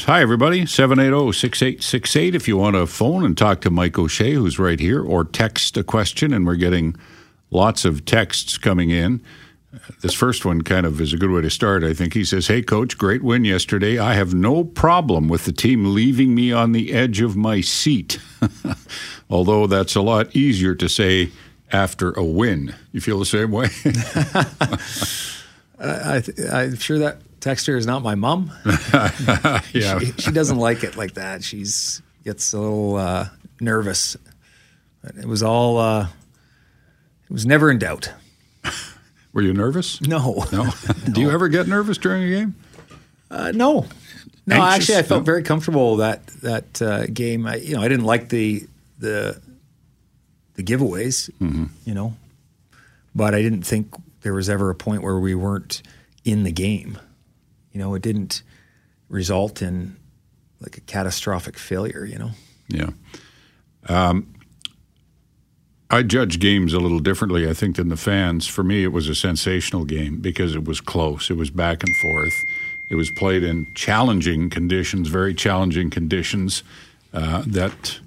Hi, everybody. 780 6868. If you want to phone and talk to Mike O'Shea, who's right here, or text a question, and we're getting lots of texts coming in. This first one kind of is a good way to start, I think. He says, Hey, coach, great win yesterday. I have no problem with the team leaving me on the edge of my seat. Although that's a lot easier to say after a win. You feel the same way? I, I'm sure that texter is not my mom. yeah. She, she doesn't like it like that. She's gets a little uh, nervous. It was all. Uh, it was never in doubt. Were you nervous? No, No. Do you ever get nervous during a game? Uh, no, no. Anxious? Actually, I felt No? very comfortable that that uh, game. I, you know, I didn't like the the the giveaways. Mm-hmm. You know, but I didn't think there was ever a point where we weren't in the game. You know, it didn't result in like a catastrophic failure. You know. Yeah. Um, I judge games a little differently, I think, than the fans. For me, it was a sensational game because it was close. It was back and forth. It was played in challenging conditions, very challenging conditions. Uh, that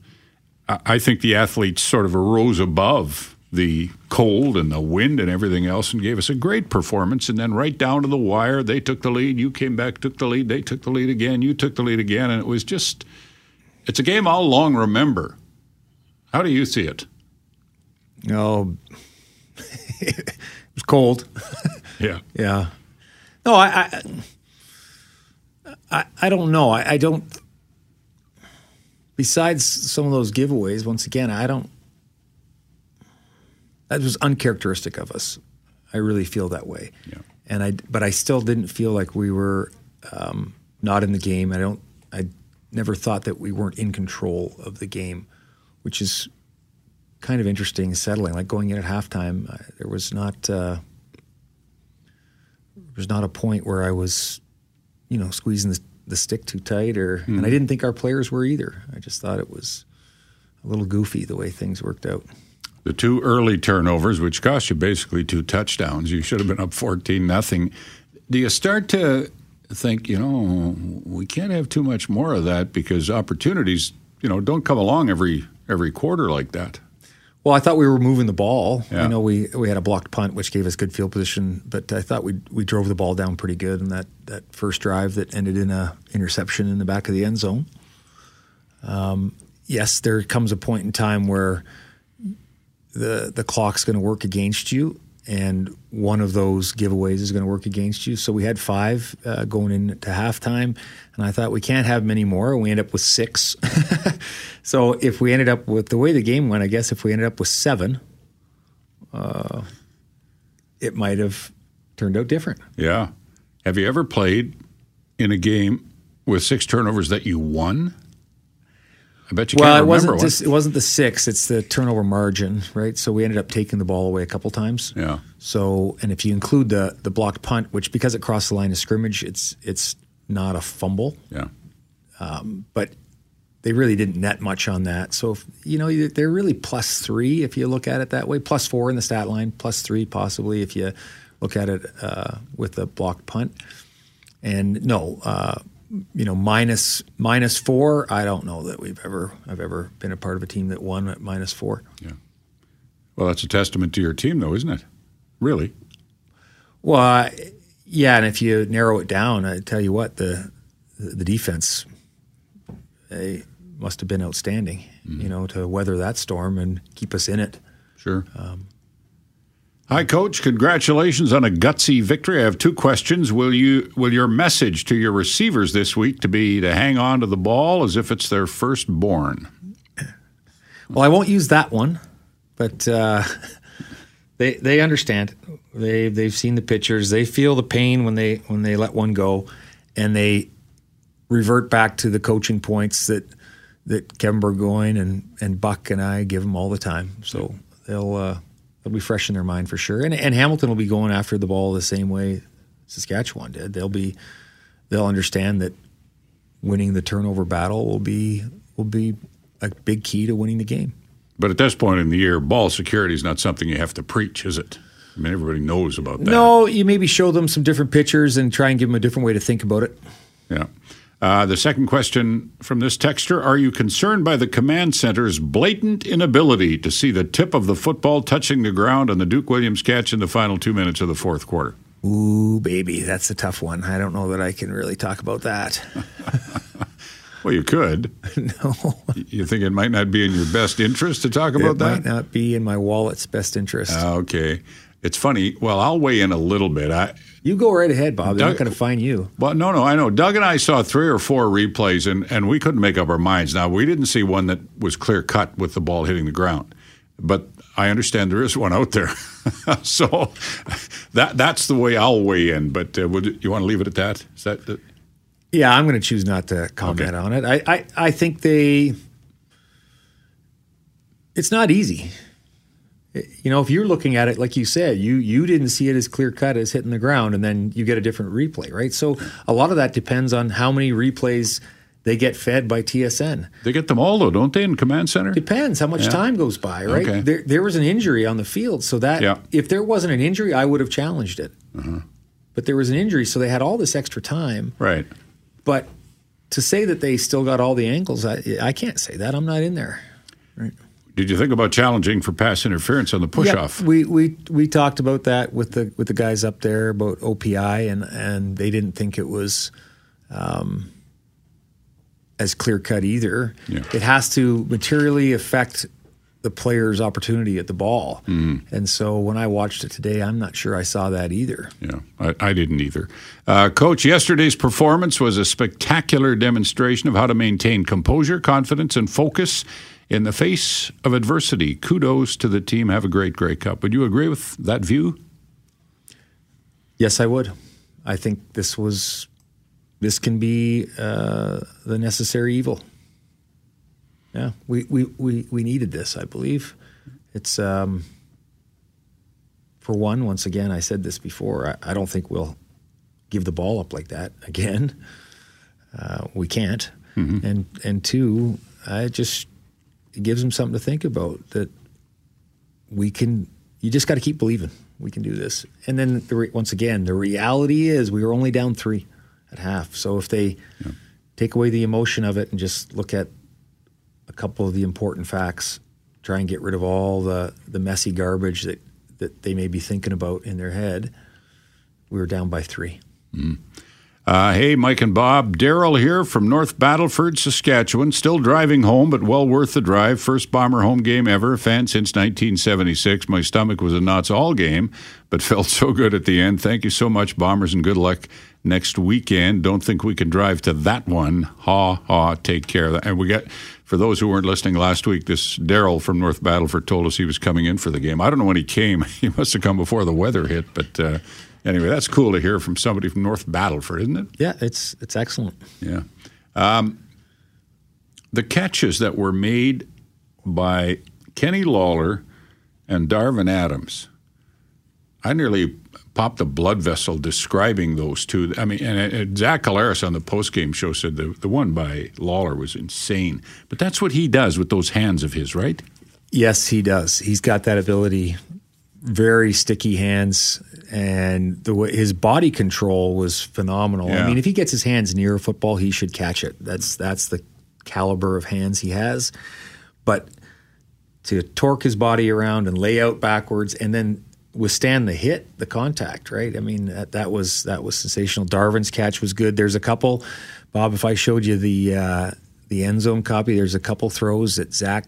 I think the athletes sort of arose above the cold and the wind and everything else and gave us a great performance. And then right down to the wire, they took the lead. You came back, took the lead. They took the lead again. You took the lead again. And it was just, it's a game I'll long remember. How do you see it? No, oh, it was cold. Yeah. Yeah. No, I, I, I, I don't know. I, I don't. Besides some of those giveaways, once again, I don't. That was uncharacteristic of us. I really feel that way. Yeah. And I, but I still didn't feel like we were um, not in the game. I don't. I never thought that we weren't in control of the game, which is kind of interesting, settling. Like going in at halftime, uh, there was not. Uh, there was not a point where I was, you know, squeezing the, the stick too tight, or and I didn't think our players were either. I just thought it was a little goofy the way things worked out. The two early turnovers, which cost you basically two touchdowns, you should have been up 14 nothing. Do you start to think, you know, we can't have too much more of that because opportunities, you know, don't come along every every quarter like that? Well, I thought we were moving the ball. Yeah. You know, we we had a blocked punt, which gave us good field position, but I thought we we drove the ball down pretty good in that that first drive that ended in a interception in the back of the end zone. Um, yes, there comes a point in time where the the clock's going to work against you, and one of those giveaways is going to work against you. So we had five uh, going into halftime, and I thought we can't have many more. We end up with six. so if we ended up with the way the game went, I guess if we ended up with seven, uh, it might have turned out different. Yeah. Have you ever played in a game with six turnovers that you won? I bet you well, can't it remember wasn't just, it wasn't the six; it's the turnover margin, right? So we ended up taking the ball away a couple times. Yeah. So, and if you include the the blocked punt, which because it crossed the line of scrimmage, it's it's not a fumble, Yeah. but they really didn't net much on that. So, if, you know, they're really plus three if you look at it that way. Plus four in the stat line, plus three possibly if you look at it uh, with the blocked punt. And no, uh, you know, minus minus four. I don't know that we've ever I've ever been a part of a team that won at minus four. Yeah. Well, that's a testament to your team, though, isn't it? Really? Well, I- yeah, and if you narrow it down, I tell you what, the the defense they must have been outstanding, you mm-hmm. know, to weather that storm and keep us in it. Sure. Um, Hi, Coach. Congratulations on a gutsy victory. I have two questions. Will you will your message to your receivers this week to be to hang on to the ball as if it's their firstborn? Well, I won't use that one, but uh, they they understand. They they've seen the pictures. They feel the pain when they when they let one go, and they revert back to the coaching points that that Kevin Burgoyne and and Buck and I give them all the time. So they'll uh, they'll be fresh in their mind for sure. And and Hamilton will be going after the ball the same way Saskatchewan did. They'll be they'll understand that winning the turnover battle will be will be a big key to winning the game. But at this point in the year, ball security is not something you have to preach, is it? I mean, everybody knows about that. No, you maybe show them some different pictures and try and give them a different way to think about it. Yeah. Uh, the second question from this texter Are you concerned by the command center's blatant inability to see the tip of the football touching the ground on the Duke Williams catch in the final two minutes of the fourth quarter? Ooh, baby, that's a tough one. I don't know that I can really talk about that. well, you could. no. You think it might not be in your best interest to talk about it that? Might not be in my wallet's best interest. Uh, okay. It's funny. Well, I'll weigh in a little bit. I, you go right ahead, Bob. They're Doug, not going to find you. Well, no, no, I know. Doug and I saw three or four replays, and, and we couldn't make up our minds. Now, we didn't see one that was clear cut with the ball hitting the ground, but I understand there is one out there. so that that's the way I'll weigh in. But uh, would you want to leave it at that? Is that? The... Yeah, I'm going to choose not to comment okay. on it. I, I I think they. It's not easy you know, if you're looking at it like you said, you you didn't see it as clear cut as hitting the ground, and then you get a different replay, right? So a lot of that depends on how many replays they get fed by TSN. They get them all though, don't they? In command center, depends how much yeah. time goes by, right? Okay. There, there was an injury on the field, so that yeah. if there wasn't an injury, I would have challenged it. Uh-huh. But there was an injury, so they had all this extra time, right? But to say that they still got all the angles, I, I can't say that. I'm not in there, right? Did you think about challenging for pass interference on the push yeah, off? We, we we talked about that with the with the guys up there about OPI and and they didn't think it was um, as clear cut either. Yeah. It has to materially affect the player's opportunity at the ball. Mm-hmm. And so when I watched it today, I'm not sure I saw that either. Yeah, I, I didn't either. Uh, Coach, yesterday's performance was a spectacular demonstration of how to maintain composure, confidence, and focus in the face of adversity. Kudos to the team. Have a great Grey Cup. Would you agree with that view? Yes, I would. I think this was this can be uh, the necessary evil. Yeah, we, we, we, we needed this, I believe. It's um, for one, once again, I said this before, I, I, don't think we'll give the ball up like that again. Uh, we can't. Mm-hmm. And and two, I just it gives them something to think about that we can you just got to keep believing we can do this and then the re, once again the reality is we were only down three at half so if they yeah. take away the emotion of it and just look at a couple of the important facts try and get rid of all the the messy garbage that that they may be thinking about in their head we were down by 3 mm. Uh, hey, Mike and Bob. Daryl here from North Battleford, Saskatchewan. Still driving home, but well worth the drive. First Bomber home game ever. Fan since 1976. My stomach was a knots all game, but felt so good at the end. Thank you so much, Bombers, and good luck next weekend. Don't think we can drive to that one. Ha ha. Take care. And we got. For those who weren't listening last week, this Daryl from North Battleford told us he was coming in for the game. I don't know when he came. He must have come before the weather hit, but uh, Anyway, that's cool to hear from somebody from North Battleford, isn't it? Yeah, it's it's excellent. Yeah. Um, the catches that were made by Kenny Lawler and Darvin Adams, I nearly popped a blood vessel describing those two. I mean, and, and Zach Collaros on the postgame show said the, the one by Lawler was insane. But that's what he does with those hands of his, right? Yes, he does. He's got that ability. Very sticky hands and the way his body control was phenomenal. Yeah. I mean, if he gets his hands near a football, he should catch it. That's that's the caliber of hands he has. But to torque his body around and lay out backwards and then withstand the hit, the contact, right? I mean, that, that was that was sensational. Darvin's catch was good. There's a couple, Bob. If I showed you the uh, the end zone copy, there's a couple throws that Zach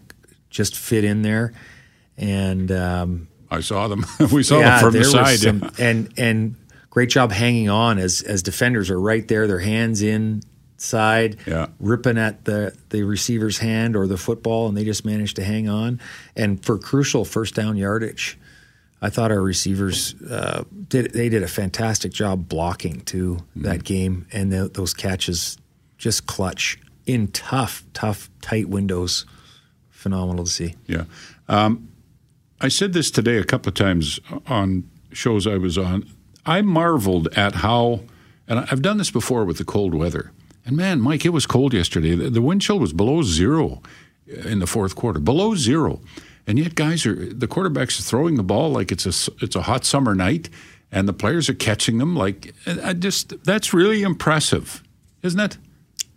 just fit in there, and um, I saw them. we saw yeah, them from the side. Some, and and great job hanging on as as defenders are right there, their hands inside, yeah. ripping at the the receiver's hand or the football, and they just managed to hang on. And for crucial first down yardage, I thought our receivers uh, did they did a fantastic job blocking to mm-hmm. that game, and the, those catches just clutch in tough, tough, tight windows. Phenomenal to see. Yeah. Um, I said this today a couple of times on shows I was on. I marveled at how, and I've done this before with the cold weather. And man, Mike, it was cold yesterday. The, wind chill was below zero in the fourth quarter, below zero. And yet, guys are the quarterbacks are throwing the ball like it's a it's a hot summer night, and the players are catching them like I just that's really impressive, isn't it?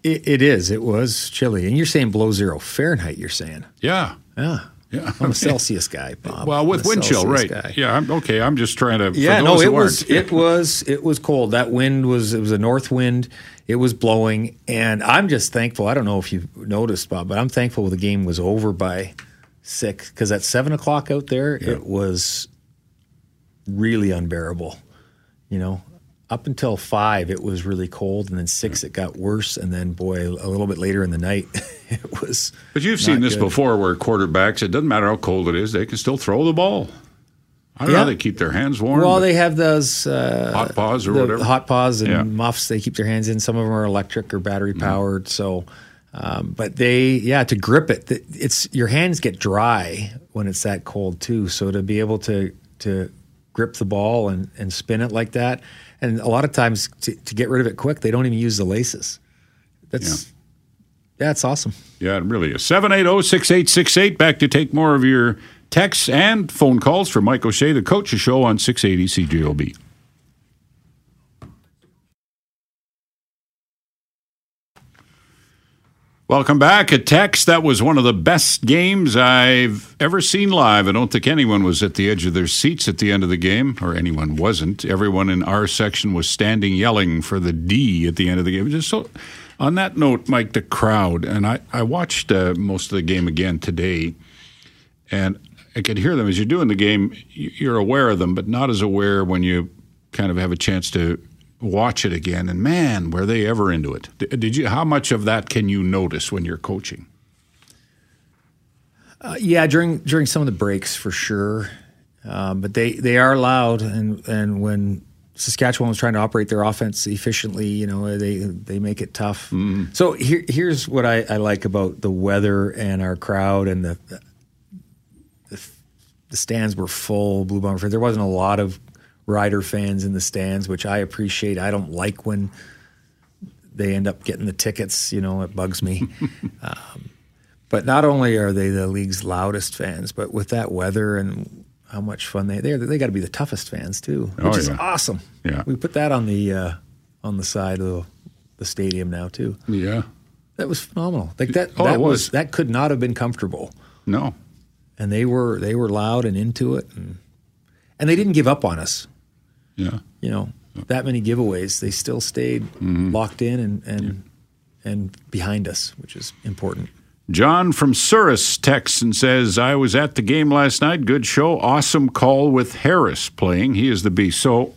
It, it is. It was chilly, and you're saying below zero Fahrenheit. You're saying, Yeah. yeah, Yeah. I'm a Celsius guy, Bob. Well, with wind chill, right? guy. Yeah. I'm, okay. I'm just trying to. Yeah, no, it was it was it was cold. That wind was it was a north wind. It was blowing, and I'm just thankful. I don't know if you noticed, Bob, but I'm thankful the game was over by six because at seven o'clock out there, it was really unbearable. You know, up until five, it was really cold, and then six, it got worse, and then boy, a little bit later in the night, it was. But you've seen this good. before where quarterbacks, it doesn't matter how cold it is, they can still throw the ball. I don't know Yeah. how they keep their hands warm. Well, they have those uh, hot paws or the whatever. hot paws and Yeah. muffs they keep their hands in. Some of them are electric or battery powered. So, um, but they, yeah, to grip it, it's your hands get dry when it's that cold too. So to be able to to grip the ball and, and spin it like that, and a lot of times to, to get rid of it quick, they don't even use the laces. That's yeah, it's awesome. Yeah, it really is. 780 6868. Back to take more of your texts and phone calls for Mike O'Shea, the coach of show on 680 CJOB. Welcome back. A text that was one of the best games I've ever seen live. I don't think anyone was at the edge of their seats at the end of the game, or anyone wasn't. Everyone in our section was standing yelling for the D at the end of the game. Just so, on that note, Mike, the crowd, and I, I watched uh, most of the game again today, and I could hear them as you're doing the game. You're aware of them, but not as aware when you kind of have a chance to watch it again. And man, were they ever into it? Did you? How much of that can you notice when you're coaching? Uh, yeah, during during some of the breaks for sure, um, but they they are loud, and and when Saskatchewan was trying to operate their offense efficiently, you know, they they make it tough. So here here's what I, I like about the weather and our crowd and the the, the stands were full. Blue Bomber. There wasn't a lot of Rider fans in the stands, which I appreciate. I don't like when they end up getting the tickets. You know, it bugs me. But not only are they the league's loudest fans, but with that weather and how much fun they they they got to be the toughest fans too, which Oh, is yeah. awesome. Yeah. we put that on the uh, on the side of the, the stadium now too. Yeah. That was phenomenal. Like that Oh, that it was. that could not have been comfortable, No. and they were they were loud and into it, and and they didn't give up on us. Yeah. You know, that many giveaways, they still stayed Mm-hmm. locked in and and and behind us, which is important. John from Surus texts and says, I was at the game last night. Good show. Awesome call with Harris playing. He is the beast. So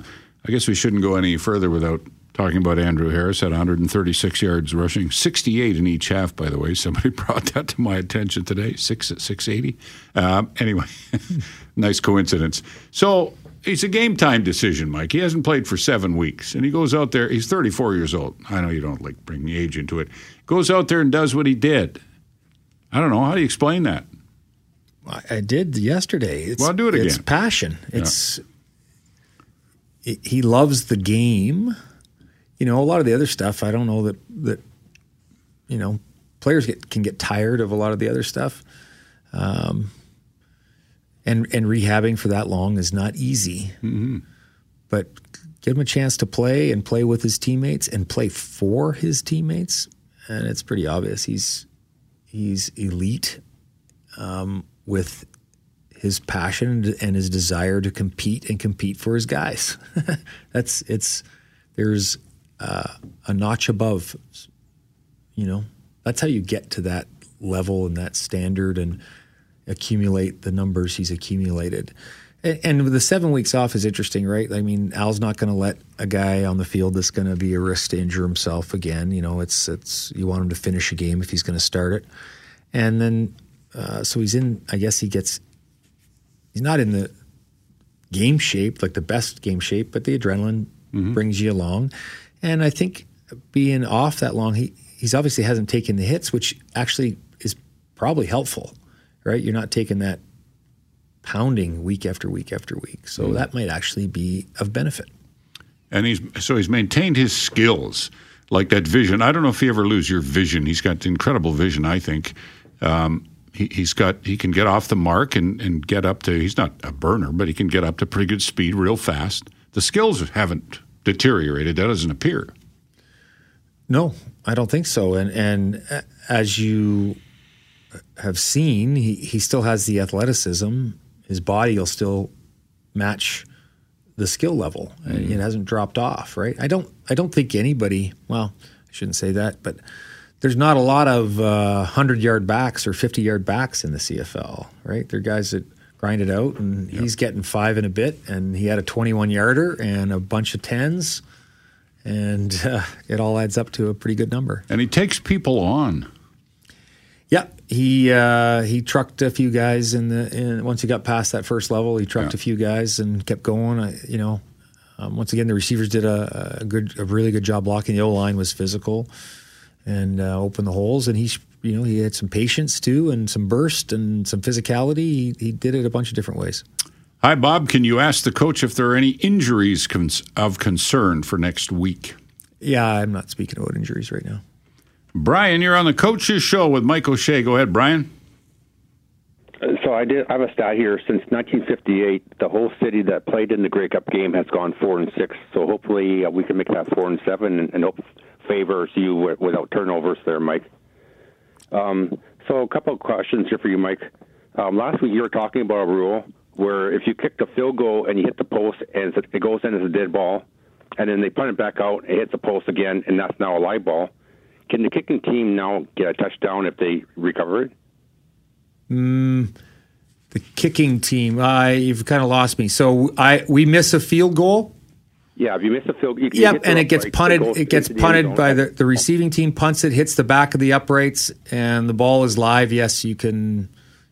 I guess we shouldn't go any further without talking about Andrew Harris at 136 yards rushing, 68 in each half, by the way. Somebody brought that to my attention today, six at 680. Um, anyway, nice coincidence. So it's a game time decision, Mike. He hasn't played for seven weeks, and he goes out there. He's 34 years old. I know you don't like bring the age into it. Goes out there and does what he did. I don't know. How do you explain that? I I did yesterday. It's, Well, do it It's again. passion. It's it, he loves the game. You know, a lot of the other stuff. I don't know that that you know players get can get tired of a lot of the other stuff. Um, and and rehabbing for that long is not easy. But give him a chance to play and play with his teammates and play for his teammates, and it's pretty obvious he's he's elite with his passion and his desire to compete and compete for his guys. That's it's there's uh, a notch above. You know, that's how you get to that level and that standard and accumulate the numbers he's accumulated. And, and the seven weeks off is interesting, right? I mean, Al's not going to let a guy on the field that's going to be a risk to injure himself again. You know, it's it's you want him to finish a game if he's going to start it, and then uh, so he's in. I guess he gets. He's not in the game shape, like the best game shape, but the adrenaline brings you along. And I think being off that long, he he's obviously hasn't taken the hits, which actually is probably helpful, right? You're not taking that pounding week after week after week, so that might actually be of benefit. And he's so he's maintained his skills, like that vision. I don't know if you ever lose your vision. He's got incredible vision. I think um, he, he's got he can get off the mark and, and get up to. He's not a burner, but he can get up to pretty good speed real fast. The skills haven't deteriorated. That doesn't appear. No, I don't think so. And and as you have seen, he, he still has the athleticism. His body will still match the skill level. Mm-hmm. It hasn't dropped off, right? I don't I don't think anybody. Well, I shouldn't say that, but there's not a lot of uh, hundred yard backs or fifty yard backs in the CFL, right? They're guys that grind it out, and yep. he's getting five in a bit, and he had a 21 yarder and a bunch of tens, and uh, it all adds up to a pretty good number. And he takes people on. Yeah, he uh, he trucked a few guys in the in, once he got past that first level. He trucked yeah. a few guys and kept going. I, you know, um, once again, the receivers did a, a, good, a really good job blocking. The O line was physical and uh, opened the holes, and he you know he had some patience too, and some burst and some physicality. He, he did it a bunch of different ways. Hi, Bob. Can you ask the coach if there are any injuries cons- of concern for next week? Yeah, I'm not speaking about injuries right now. Brian, you're on the coach's show with Mike O'Shea. Go ahead, Brian. So I did. I have a stat here. Since 1958, the whole city that played in the Grey Cup game has gone four and six. So hopefully uh, we can make that four and seven, and, and hope favors you without turnovers there, Mike. Um, so a couple of questions here for you, Mike. Um, last week you were talking about a rule where if you kick the field goal and you hit the post and it goes in as a dead ball, and then they punt it back out, it hits the post again, and that's now a live ball can the kicking team now get a touchdown if they recover it? Mm, the kicking team, uh, you've kind of lost me. So I we miss a field goal. Yeah, if you miss a field, you, yep, and it gets punted. It, it gets punted by the, the receiving team. Punts it, hits the back of the uprights, and the ball is live. Yes, you can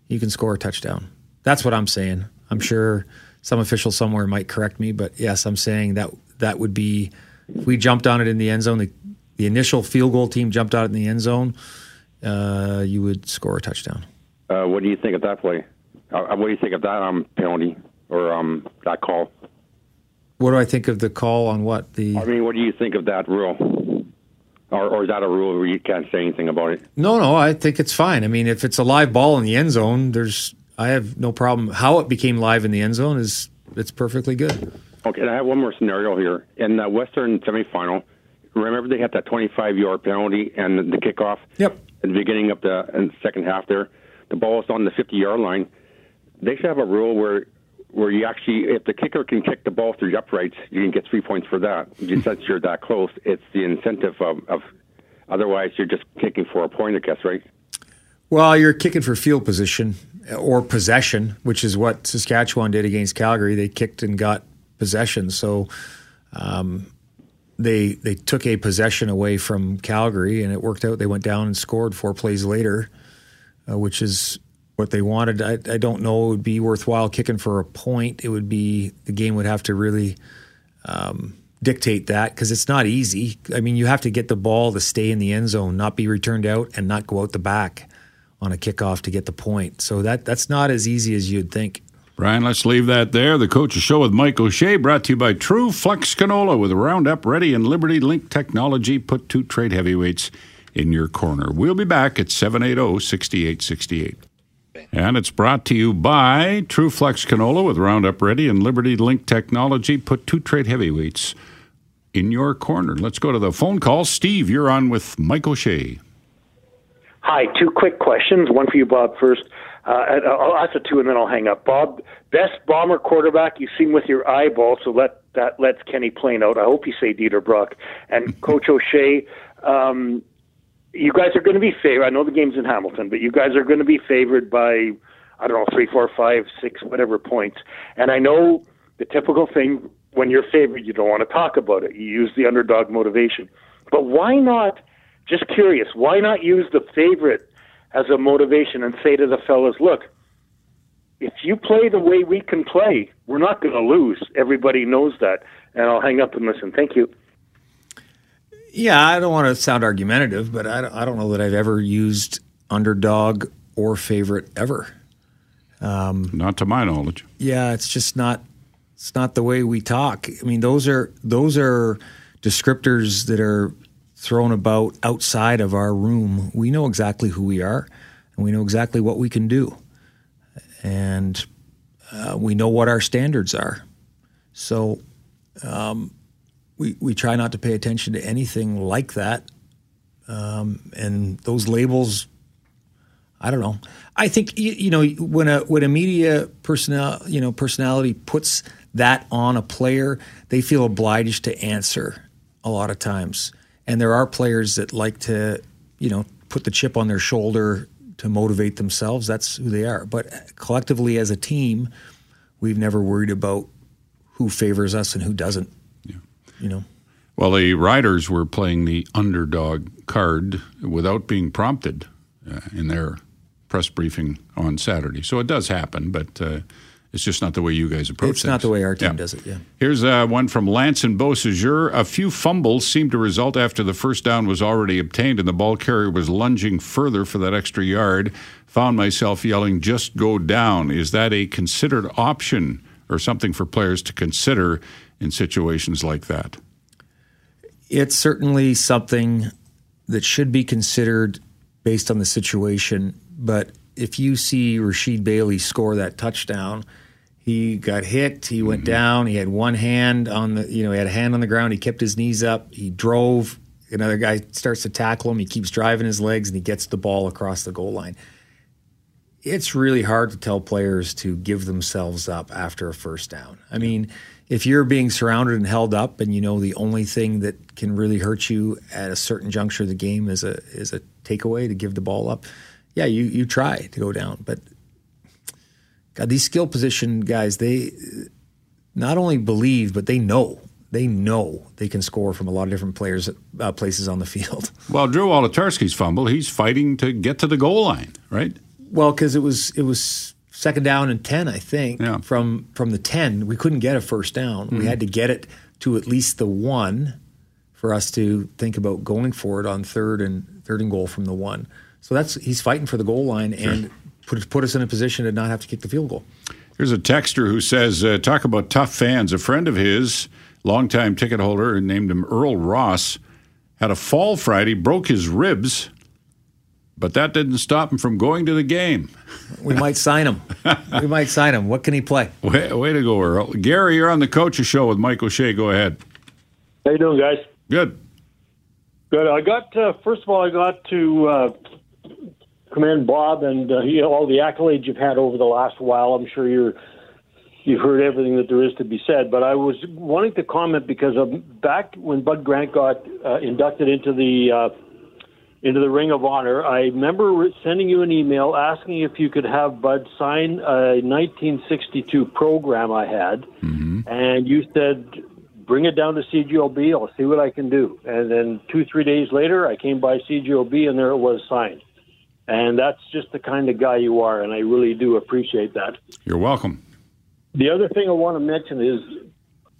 you can score a touchdown. That's what I'm saying. I'm sure some official somewhere might correct me, but yes, I'm saying that that would be if we jumped on it in the end zone. The the initial field goal team jumped out in the end zone, uh, you would score a touchdown. Uh, what do you think of that play? Uh, what do you think of that um, penalty or um, that call? What do I think of the call on what the? I mean, what do you think of that rule? Or, or, is that a rule where you can't say anything about it? No, no, I think it's fine. I mean, if it's a live ball in the end zone, there's I have no problem. How it became live in the end zone is it's perfectly good. Okay, and I have one more scenario here in the Western semifinal. Remember they had that 25 yard penalty and the kickoff. Yep. At the beginning of the, the second half, there, the ball is on the 50 yard line. They should have a rule where where you actually, if the kicker can kick the ball through the uprights, you can get three points for that. Since you're that close, it's the incentive of, of otherwise you're just kicking for a point, I guess, right? Well, you're kicking for field position or possession, which is what Saskatchewan did against Calgary. They kicked and got possession. So um, they they took a possession away from Calgary, and it worked out. They went down and scored four plays later, uh, which is what they wanted. I, I, don't know it would be worthwhile kicking for a point. It would be the game would have to really um, dictate that because it's not easy. I mean, you have to get the ball to stay in the end zone, not be returned out, and not go out the back on a kickoff to get the point. So that that's not as easy as you'd think. Brian, let's leave that there. The Coach's Show with Mike O'Shea brought to you by TruFlex oh, Canola with Roundup Ready and Liberty Link technology. Put two trade heavyweights in your corner. We'll be back at 780 6868. And it's brought to you by TruFlex Canola with Roundup Ready and Liberty Link technology. Put two trade heavyweights in your corner. Let's go to the phone call. Steve, you're on with Mike O'Shea. Hi, two quick questions. One for you, Bob, first. Uh, I'll ask the two and then I'll hang up. Bob, best bomber quarterback you've seen with your eyeball, so let that lets Kenny Ploen out. I hope you say Dieter Brock. And Coach O'Shea, um, you guys are going to be favored. I know the game's in Hamilton, but you guys are going to be favored by, I don't know, three, four, five, six, whatever points. And I know the typical thing when you're favored, you don't want to talk about it. You use the underdog motivation. But why not? Just curious, why not use the favorite as a motivation and say to the fellas, look, if you play the way we can play, we're not going to lose. Everybody knows that. And I'll hang up and listen. Thank you. Yeah, I don't want to sound argumentative, but I don't, I don't know that I've ever used underdog or favorite ever. Um, not to my knowledge. Yeah, it's just not. It's not the way we talk. I mean, those are those are descriptors that are thrown about outside of our room, we know exactly who we are and we know exactly what we can do. And uh, we know what our standards are. So um, we, we try not to pay attention to anything like that um, and those labels. I don't know. I think you, you know when a when a media personnel you know personality puts that on a player, they feel obliged to answer a lot of times. And there are players that like to, you know, put the chip on their shoulder to motivate themselves. That's who they are. But collectively as a team, we've never worried about who favors us and who doesn't. Yeah. You know. Well, the Riders were playing the underdog card without being prompted uh, in their press briefing on Saturday. So it does happen, but uh, it's just not the way you guys approach it's things. not the way our team yeah. does it, yeah. Here's uh, one from Lance and Beausejour. A few fumbles seemed to result after the first down was already obtained and the ball carrier was lunging further for that extra yard. Found myself yelling, just go down. Is that a considered option or something for players to consider in situations like that? It's certainly something that should be considered based on the situation. But if you see Rasheed Bailey score that touchdown – he got hit. He went mm-hmm. down. He had one hand on the, you know, he had a hand on the ground. He kept his knees up. He drove. Another guy starts to tackle him. He keeps driving his legs and he gets the ball across the goal line. It's really hard to tell players to give themselves up after a first down. I mean, if you're being surrounded and held up and you know the only thing that can really hurt you at a certain juncture of the game is a is a takeaway to give the ball up, yeah, you you try to go down. But God, these skill position guys, they not only believe, but they know. They know they can score from a lot of different players, uh, places on the field. Well, Drew Wolitarsky's fumble, he's fighting to get to the goal line, right? Well, because it was it was second down and ten, I think. Yeah. From from the ten, we couldn't get a first down. Mm-hmm. We had to get it to at least the one for us to think about going for it on third and third and goal from the one. So that's he's fighting for the goal line, sure. and put, put us in a position to not have to kick the field goal. Here's a texter who says, uh, talk about tough fans. A friend of his, longtime ticket holder, named him Earl Ross, had a fall Friday, broke his ribs, but that didn't stop him from going to the game. We might sign him. we might sign him. What can he play? Way, way to go, Earl. Gary, you're on the Coaches Show with Mike O'Shea. Go ahead. How you doing, guys? Good. Good. I got uh, first of all, I got to uh, commend Bob and uh, you know, all the accolades you've had over the last while. I'm sure you're you've heard everything that there is to be said. But I was wanting to comment because of back when Bud Grant got uh, inducted into the uh, into the Ring of Honor, I remember sending you an email asking if you could have Bud sign a 1962 program I had, mm-hmm. and you said. Bring it down to CJOB. I'll see what I can do. And then two, three days later, I came by CJOB, and there it was signed. And that's just the kind of guy you are, and I really do appreciate that. You're welcome. The other thing I want to mention is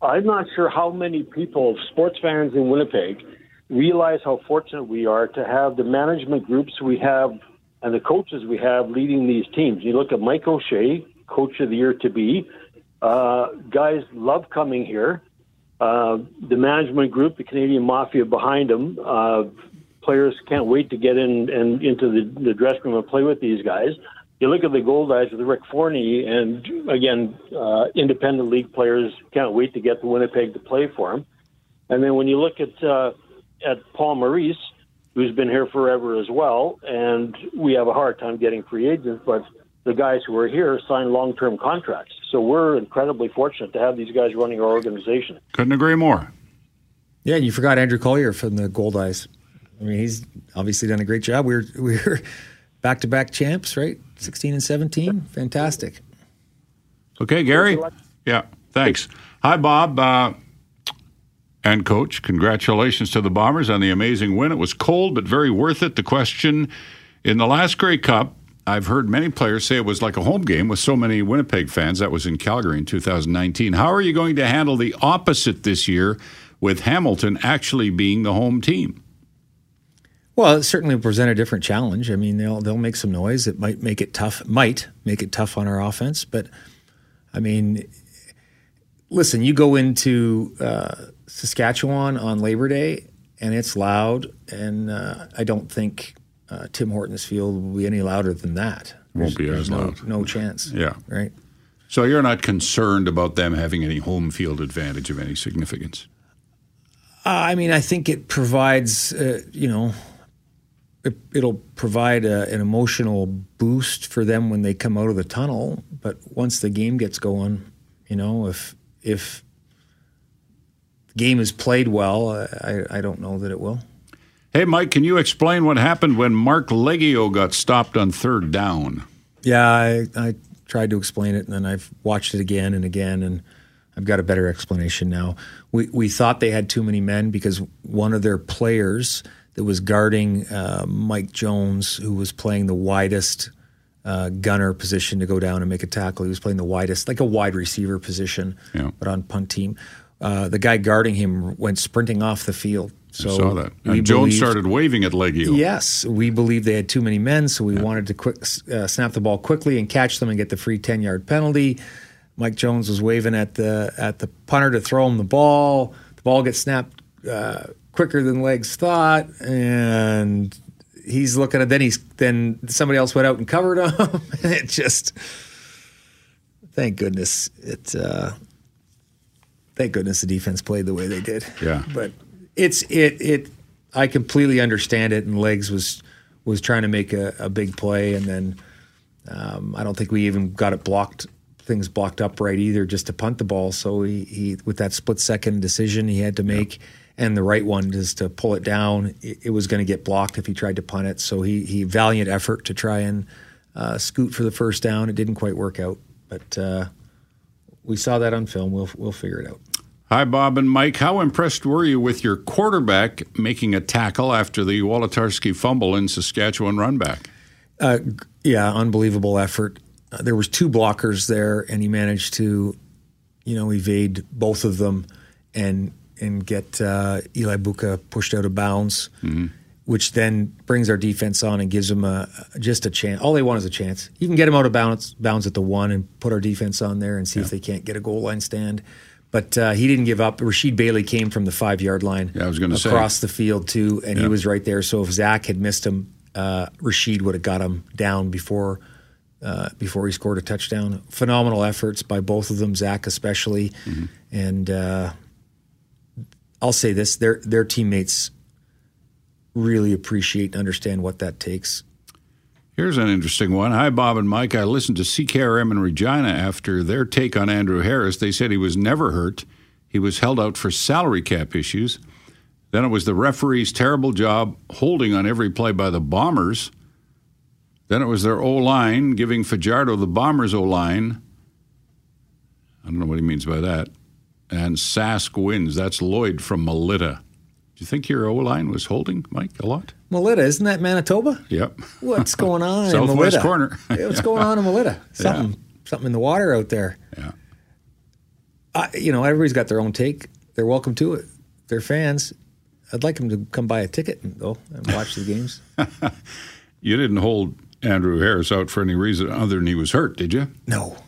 I'm not sure how many people, sports fans in Winnipeg, realize how fortunate we are to have the management groups we have and the coaches we have leading these teams. You look at Mike O'Shea, coach of the year to be. Uh, guys love coming here. Uh, the management group, the Canadian Mafia behind them, uh, players can't wait to get in and into the, the dressing room and play with these guys. You look at the Goldeyes with Rick Forney, and again, uh, independent league players can't wait to get to Winnipeg to play for him. And then when you look at uh, at Paul Maurice, who's been here forever as well, and we have a hard time getting free agents, but the guys who are here sign long term contracts. So we're incredibly fortunate to have these guys running our organization. Couldn't agree more. Yeah, and you forgot Andrew Collier from the Goldeyes. I mean, he's obviously done a great job. We're we're back to back champs, right? Sixteen and seventeen, fantastic. Okay, Gary. Yeah, thanks. Hi, Bob. Uh, and coach, congratulations to the Bombers on the amazing win. It was cold, but very worth it. The question in the last Grey Cup, I've heard many players say it was like a home game with so many Winnipeg fans. That was in Calgary in 2019. How are you going to handle the opposite this year with Hamilton actually being the home team? Well, it certainly present a different challenge. I mean, they'll they'll make some noise. It might make it tough. Might make it tough on our offense, but I mean, listen, you go into uh, Saskatchewan on Labor Day, and it's loud, and uh, I don't think uh, Tim Hortons Field will be any louder than that. Won't be as no, loud. No chance. Yeah. Right. So you're not concerned about them having any home field advantage of any significance? Uh, I mean, I think it provides, uh, you know it, it'll provide a, an emotional boost for them when they come out of the tunnel. But once the game gets going, you know, if if the game is played well, I, I don't know that it will. Hey, Mike, can you explain what happened when Marc Liegghio got stopped on third down? Yeah, I, I tried to explain it, and then I've watched it again and again, and I've got a better explanation now. We we thought they had too many men because one of their players that was guarding uh, Mike Jones, who was playing the widest uh, gunner position to go down and make a tackle. He was playing the widest, like a wide receiver position, Yeah. but on punt team. Uh, the guy guarding him went sprinting off the field. So I saw that. And Jones believed- started waving at Liegghio. Yes, we believed they had too many men, so we wanted to quick uh, snap the ball quickly and catch them and get the free ten yard penalty. Mike Jones was waving at the at the punter to throw him the ball. The ball gets snapped uh, quicker than legs thought, and he's looking at. Then he's then somebody else went out and covered him, and it just. Thank goodness it. Uh, thank goodness the defense played the way they did. Yeah. but it's it it. I completely understand it, and legs was was trying to make a, a big play, and then um, I don't think we even got it blocked, things blocked up right either, just to punt the ball. So he, he with that split second decision he had to make, and the right one is to pull it down. It, it was going to get blocked if he tried to punt it. So he he valiant effort to try and uh, scoot for the first down. It didn't quite work out, but uh, we saw that on film. We'll we'll figure it out. Hi, Bob and Mike. How impressed were you with your quarterback making a tackle after the Wolitarsky fumble in Saskatchewan run back? Uh, yeah, unbelievable effort. Uh, there was two blockers there, and he managed to, you know, evade both of them, and and get uh, Eli Buka pushed out of bounds, which then brings our defense on and gives them a just a chance. All they want is a chance. You can get them out of bounds bounds at the one and put our defense on there and see if they can't get a goal line stand. But uh, he didn't give up. Rasheed Bailey came from the five yard line Yeah, I was gonna say. across the field too, and Yeah. he was right there. So if Zach had missed him, uh, Rasheed would have got him down before uh, before he scored a touchdown. Phenomenal efforts by both of them, Zach especially, Mm-hmm. and uh, I'll say this: their their teammates really appreciate and understand what that takes. Here's an interesting one. Hi, Bob and Mike. I listened to CKRM in Regina after their take on Andrew Harris. They said he was never hurt. He was held out for salary cap issues. Then it was the referee's terrible job holding on every play by the Bombers. Then it was their O line giving Fajardo the Bombers O line. I don't know what he means by that. And Sask wins. That's Lloyd from Melita. Do you think your O line was holding, Mike, a lot? Melita, isn't that Manitoba? Yep. What's going on in Southwest corner. Yeah, What's going on in Melita? Something, something in the water out there. Yeah. I, you know, everybody's got their own take. They're welcome to it. They're fans. I'd like them to come buy a ticket and go and watch the games. You didn't hold Andrew Harris out for any reason other than he was hurt, did you? No, Yeah.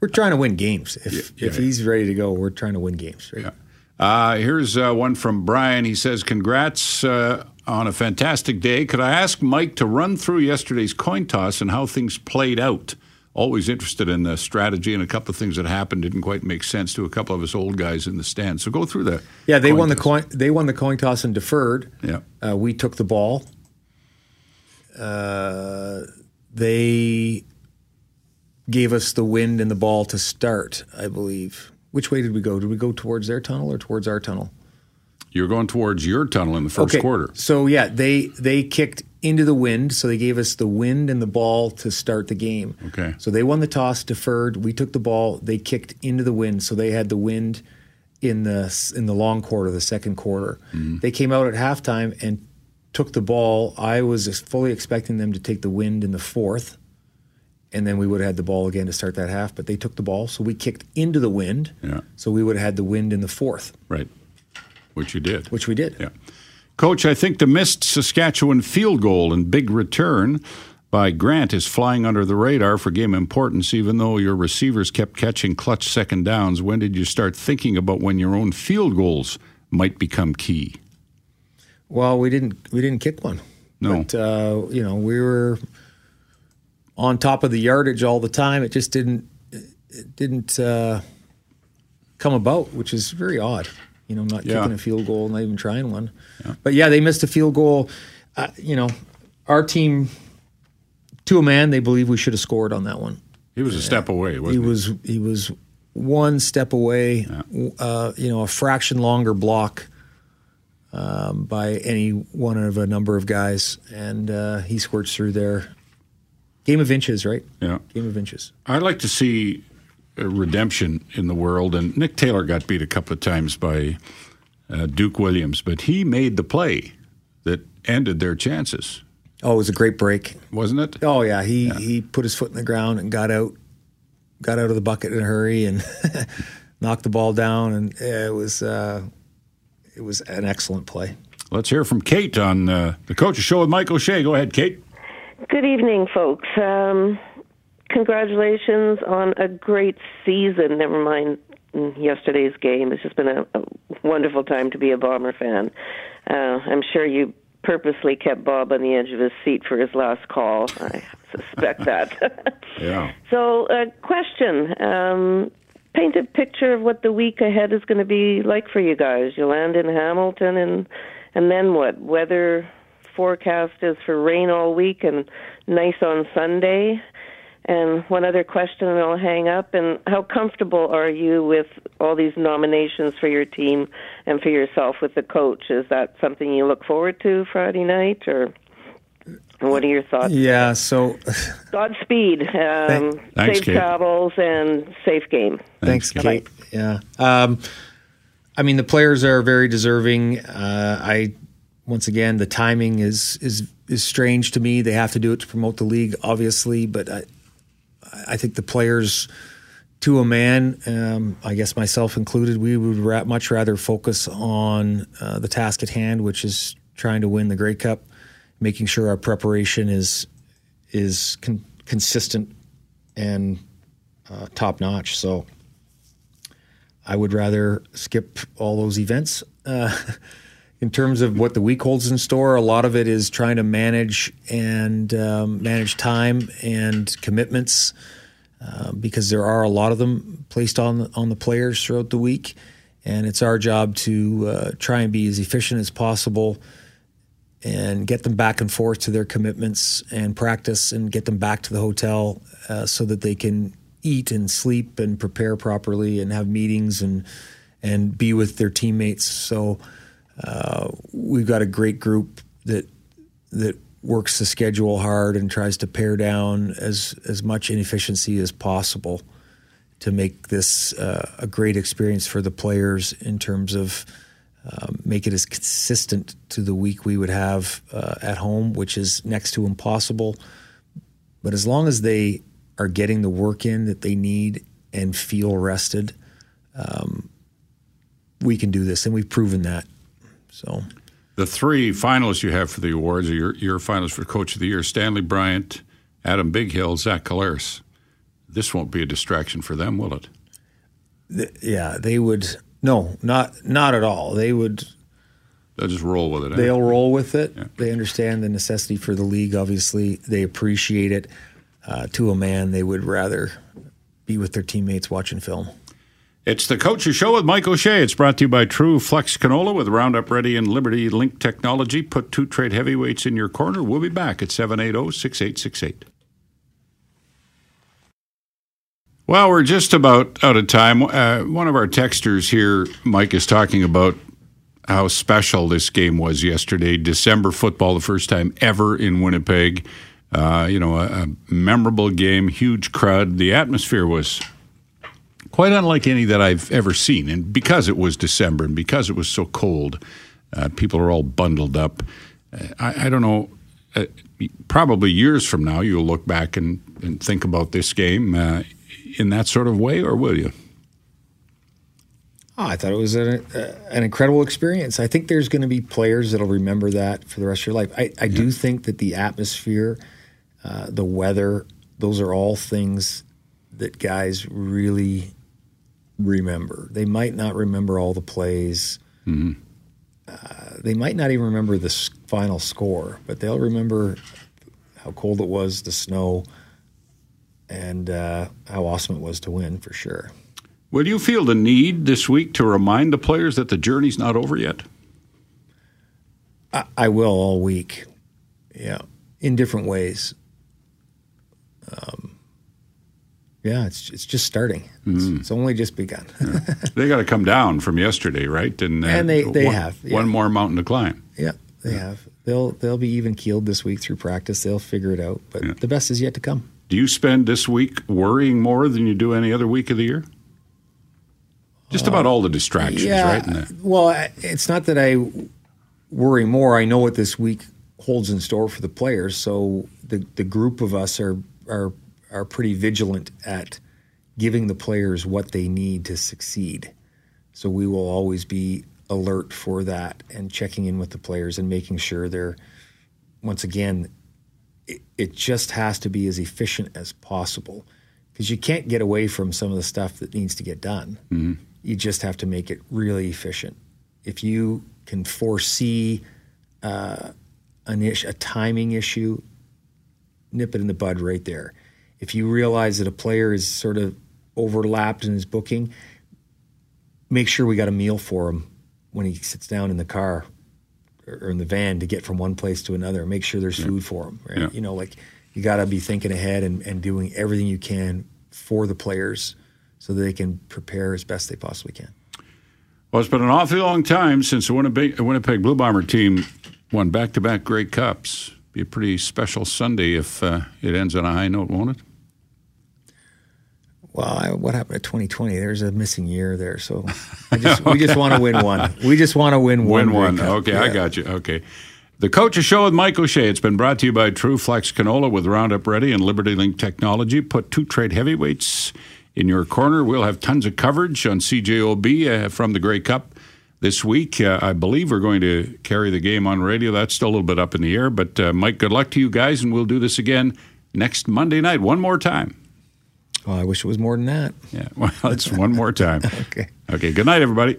We're trying to win games. If Yeah, if yeah. he's ready to go, we're trying to win games. Right? Yeah. Uh, here's uh, one from Brian. He says, Congrats uh, on a fantastic day. Could I ask Mike to run through yesterday's coin toss and how things played out? Always interested in the strategy and a couple of things that happened didn't quite make sense to a couple of us old guys in the stand. So go through that. Yeah, they won the coin. They won the coin toss and deferred. Yeah. Uh, we took the ball. Uh, they gave us the wind and the ball to start. I believe. Which way did we go? Did we go towards their tunnel or towards our tunnel? You're going towards your tunnel in the first quarter. So yeah, they they kicked into the wind, so they gave us the wind and the ball to start the game. Okay. So they won the toss, deferred. We took the ball. They kicked into the wind, so they had the wind in the in the long quarter, the second quarter. Mm-hmm. They came out at halftime and took the ball. I was fully expecting them to take the wind in the fourth, and then we would have had the ball again to start that half. But they took the ball, so we kicked into the wind. Yeah. So we would have had the wind in the fourth, Right. Which you did. which we did. Yeah. Coach, I think the missed Saskatchewan field goal and big return by Grant is flying under the radar for game importance, even though your receivers kept catching clutch second downs. When did you start thinking about when your own field goals might become key? Well, we didn't we didn't kick one. No. But uh, you know, we were on top of the yardage all the time. It just didn't it didn't uh, come about, which is very odd. You know, not Yeah. kicking a field goal, not even trying one. But yeah, they missed a field goal. uh, you know, our team to a man, they believe we should have scored on that one. He was a step away, wasn't he? he? was he was one step away. Uh, you know, a fraction longer block um, by any one of a number of guys, and uh, he squirts through there. Game of inches, right? Yeah. Game of inches. I'd like to see a redemption in the world, and Nick Taylor got beat a couple of times by uh, Duke Williams, but he made the play that ended their chances, Oh, it was a great break. wasn't it? Oh yeah, he he put his foot in the ground and got out, got out of the bucket in a hurry and knocked the ball down, and it was uh, it was an excellent play. Let's hear from Kate on uh, the Coach's Show with Mike O'Shea. Go ahead, Kate. Good evening, folks. Um, congratulations on a great season. Never mind yesterday's game. It's just been a, a wonderful time to be a Bomber fan. Uh, I'm sure you purposely kept Bob on the edge of his seat for his last call. I suspect that. Yeah. So, a question. Um, paint a picture of what the week ahead is going to be like for you guys. You land in Hamilton, and and then what? Weather forecast is for rain all week and nice on Sunday. And one other question, and I'll hang up. And how comfortable are you with all these nominations for your team and for yourself with the coach? Is that something you look forward to Friday night, or what are your thoughts? Yeah. So Godspeed. Um, Thanks, safe Kate. travels and safe game. Thanks, Kate. Kate. Yeah. Um, I mean, the players are very deserving. Uh, I once again, the timing is is is strange to me. They have to do it to promote the league, obviously, but I I think the players. To a man, um, I guess myself included, we would ra- much rather focus on uh, the task at hand, which is trying to win the Grey Cup, making sure our preparation is is con- consistent and uh, top notch. So I would rather skip all those events. Uh, in terms of what the week holds in store, a lot of it is trying to manage and um, manage time and commitments uh, because there are a lot of them placed on on the players throughout the week, and it's our job to uh, try and be as efficient as possible and get them back and forth to their commitments and practice and get them back to the hotel uh, so that they can eat and sleep and prepare properly and have meetings and and be with their teammates. So uh, we've got a great group that that works the schedule hard and tries to pare down as as much inefficiency as possible to make this uh, a great experience for the players in terms of um, make it as consistent to the week we would have uh, at home, which is next to impossible. But as long as they are getting the work in that they need and feel rested, um, we can do this, and we've proven that. So, The three finalists you have for the awards are your, your finalists for Coach of the Year Stanley Bryant, Adam Bighill, Zach Collaros. This won't be a distraction for them, will it? th- yeah, they would no, not not at all. They would They'll just roll with it. eh? they'll roll with it. They understand the necessity for the league. Obviously, they appreciate it. Uh, to a man, they would rather be with their teammates watching film. It's the Coach's Show with Mike O'Shea. It's brought to you by TruFlex Canola with Roundup Ready and LibertyLink Technology. Put two trade heavyweights in your corner. We'll be back at oh, 780 6868. Well, we're just about out of time. Uh, one of our texters here, Mike, is talking about how special this game was yesterday. December football, the first time ever in Winnipeg. Uh, you know, a, a memorable game, huge crowd. The atmosphere was quite unlike any that I've ever seen. And because it was December and because it was so cold, uh, people are all bundled up. Uh, I, I don't know. Uh, probably years from now, you'll look back and, and think about this game uh, in that sort of way, or will you? Oh, I thought it was an, uh, an incredible experience. I think there's going to be players that'll remember that for the rest of your life. I, I do think that the atmosphere, uh, the weather, those are all things that guys really remember. They might not remember all the plays. Uh, they might not even remember the final score, but they'll remember how cold it was, the snow, and uh, how awesome it was to win for sure. Will you feel the need this week to remind the players that the journey's not over yet? I, I will all week. Yeah, in different ways. Um, yeah, it's it's just starting. It's, Mm. it's only just begun. They got to come down from yesterday, right? And, uh, And they- they one, have, yeah. one more mountain to climb. yeah, they have. They'll they'll be even keeled this week through practice. They'll figure it out. But Yeah. the best is yet to come. Do you spend this week worrying more than you do any other week of the year? Just about all the distractions, yeah. right? The- Well, it's not that I worry more. I know what this week holds in store for the players. So the the group of us are are are pretty vigilant at giving the players what they need to succeed. So we will always be alert for that and checking in with the players and making sure they're once again it, it just has to be as efficient as possible because you can't get away from some of the stuff that needs to get done. You just have to make it really efficient. If you can foresee uh, an ish, a timing issue, nip it in the bud right there. If you realize that a player is sort of overlapped in his booking, make sure we got a meal for him when he sits down in the car or in the van to get from one place to another. Make sure there's food for him. Right? Yeah. You know, like you got to be thinking ahead and, and doing everything you can for the players so that they can prepare as best they possibly can. Well, it's been an awfully long time since the Winnipeg, Winnipeg Blue Bomber team won back-to-back Grey Cups. Be a pretty special Sunday if uh, it ends on a high note, won't it? Well, I, what happened to 2020? There's a missing year there, so just, we just want to win one. We just want to win one. Win one. Okay, I got you. Okay. The Coach's Show with Mike O'Shea. It's been brought to you by TruFlex Canola with Roundup Ready and LibertyLink Technology. Put two trade heavyweights in your corner. We'll have tons of coverage on CJOB uh, from the Grey Cup this week. Uh, I believe we're going to carry the game on radio. That's still a little bit up in the air. But uh, Mike, good luck to you guys, and we'll do this again next Monday night. One more time. Well, I wish it was more than that. Yeah, well, it's one more time. Okay. Okay, good night, everybody.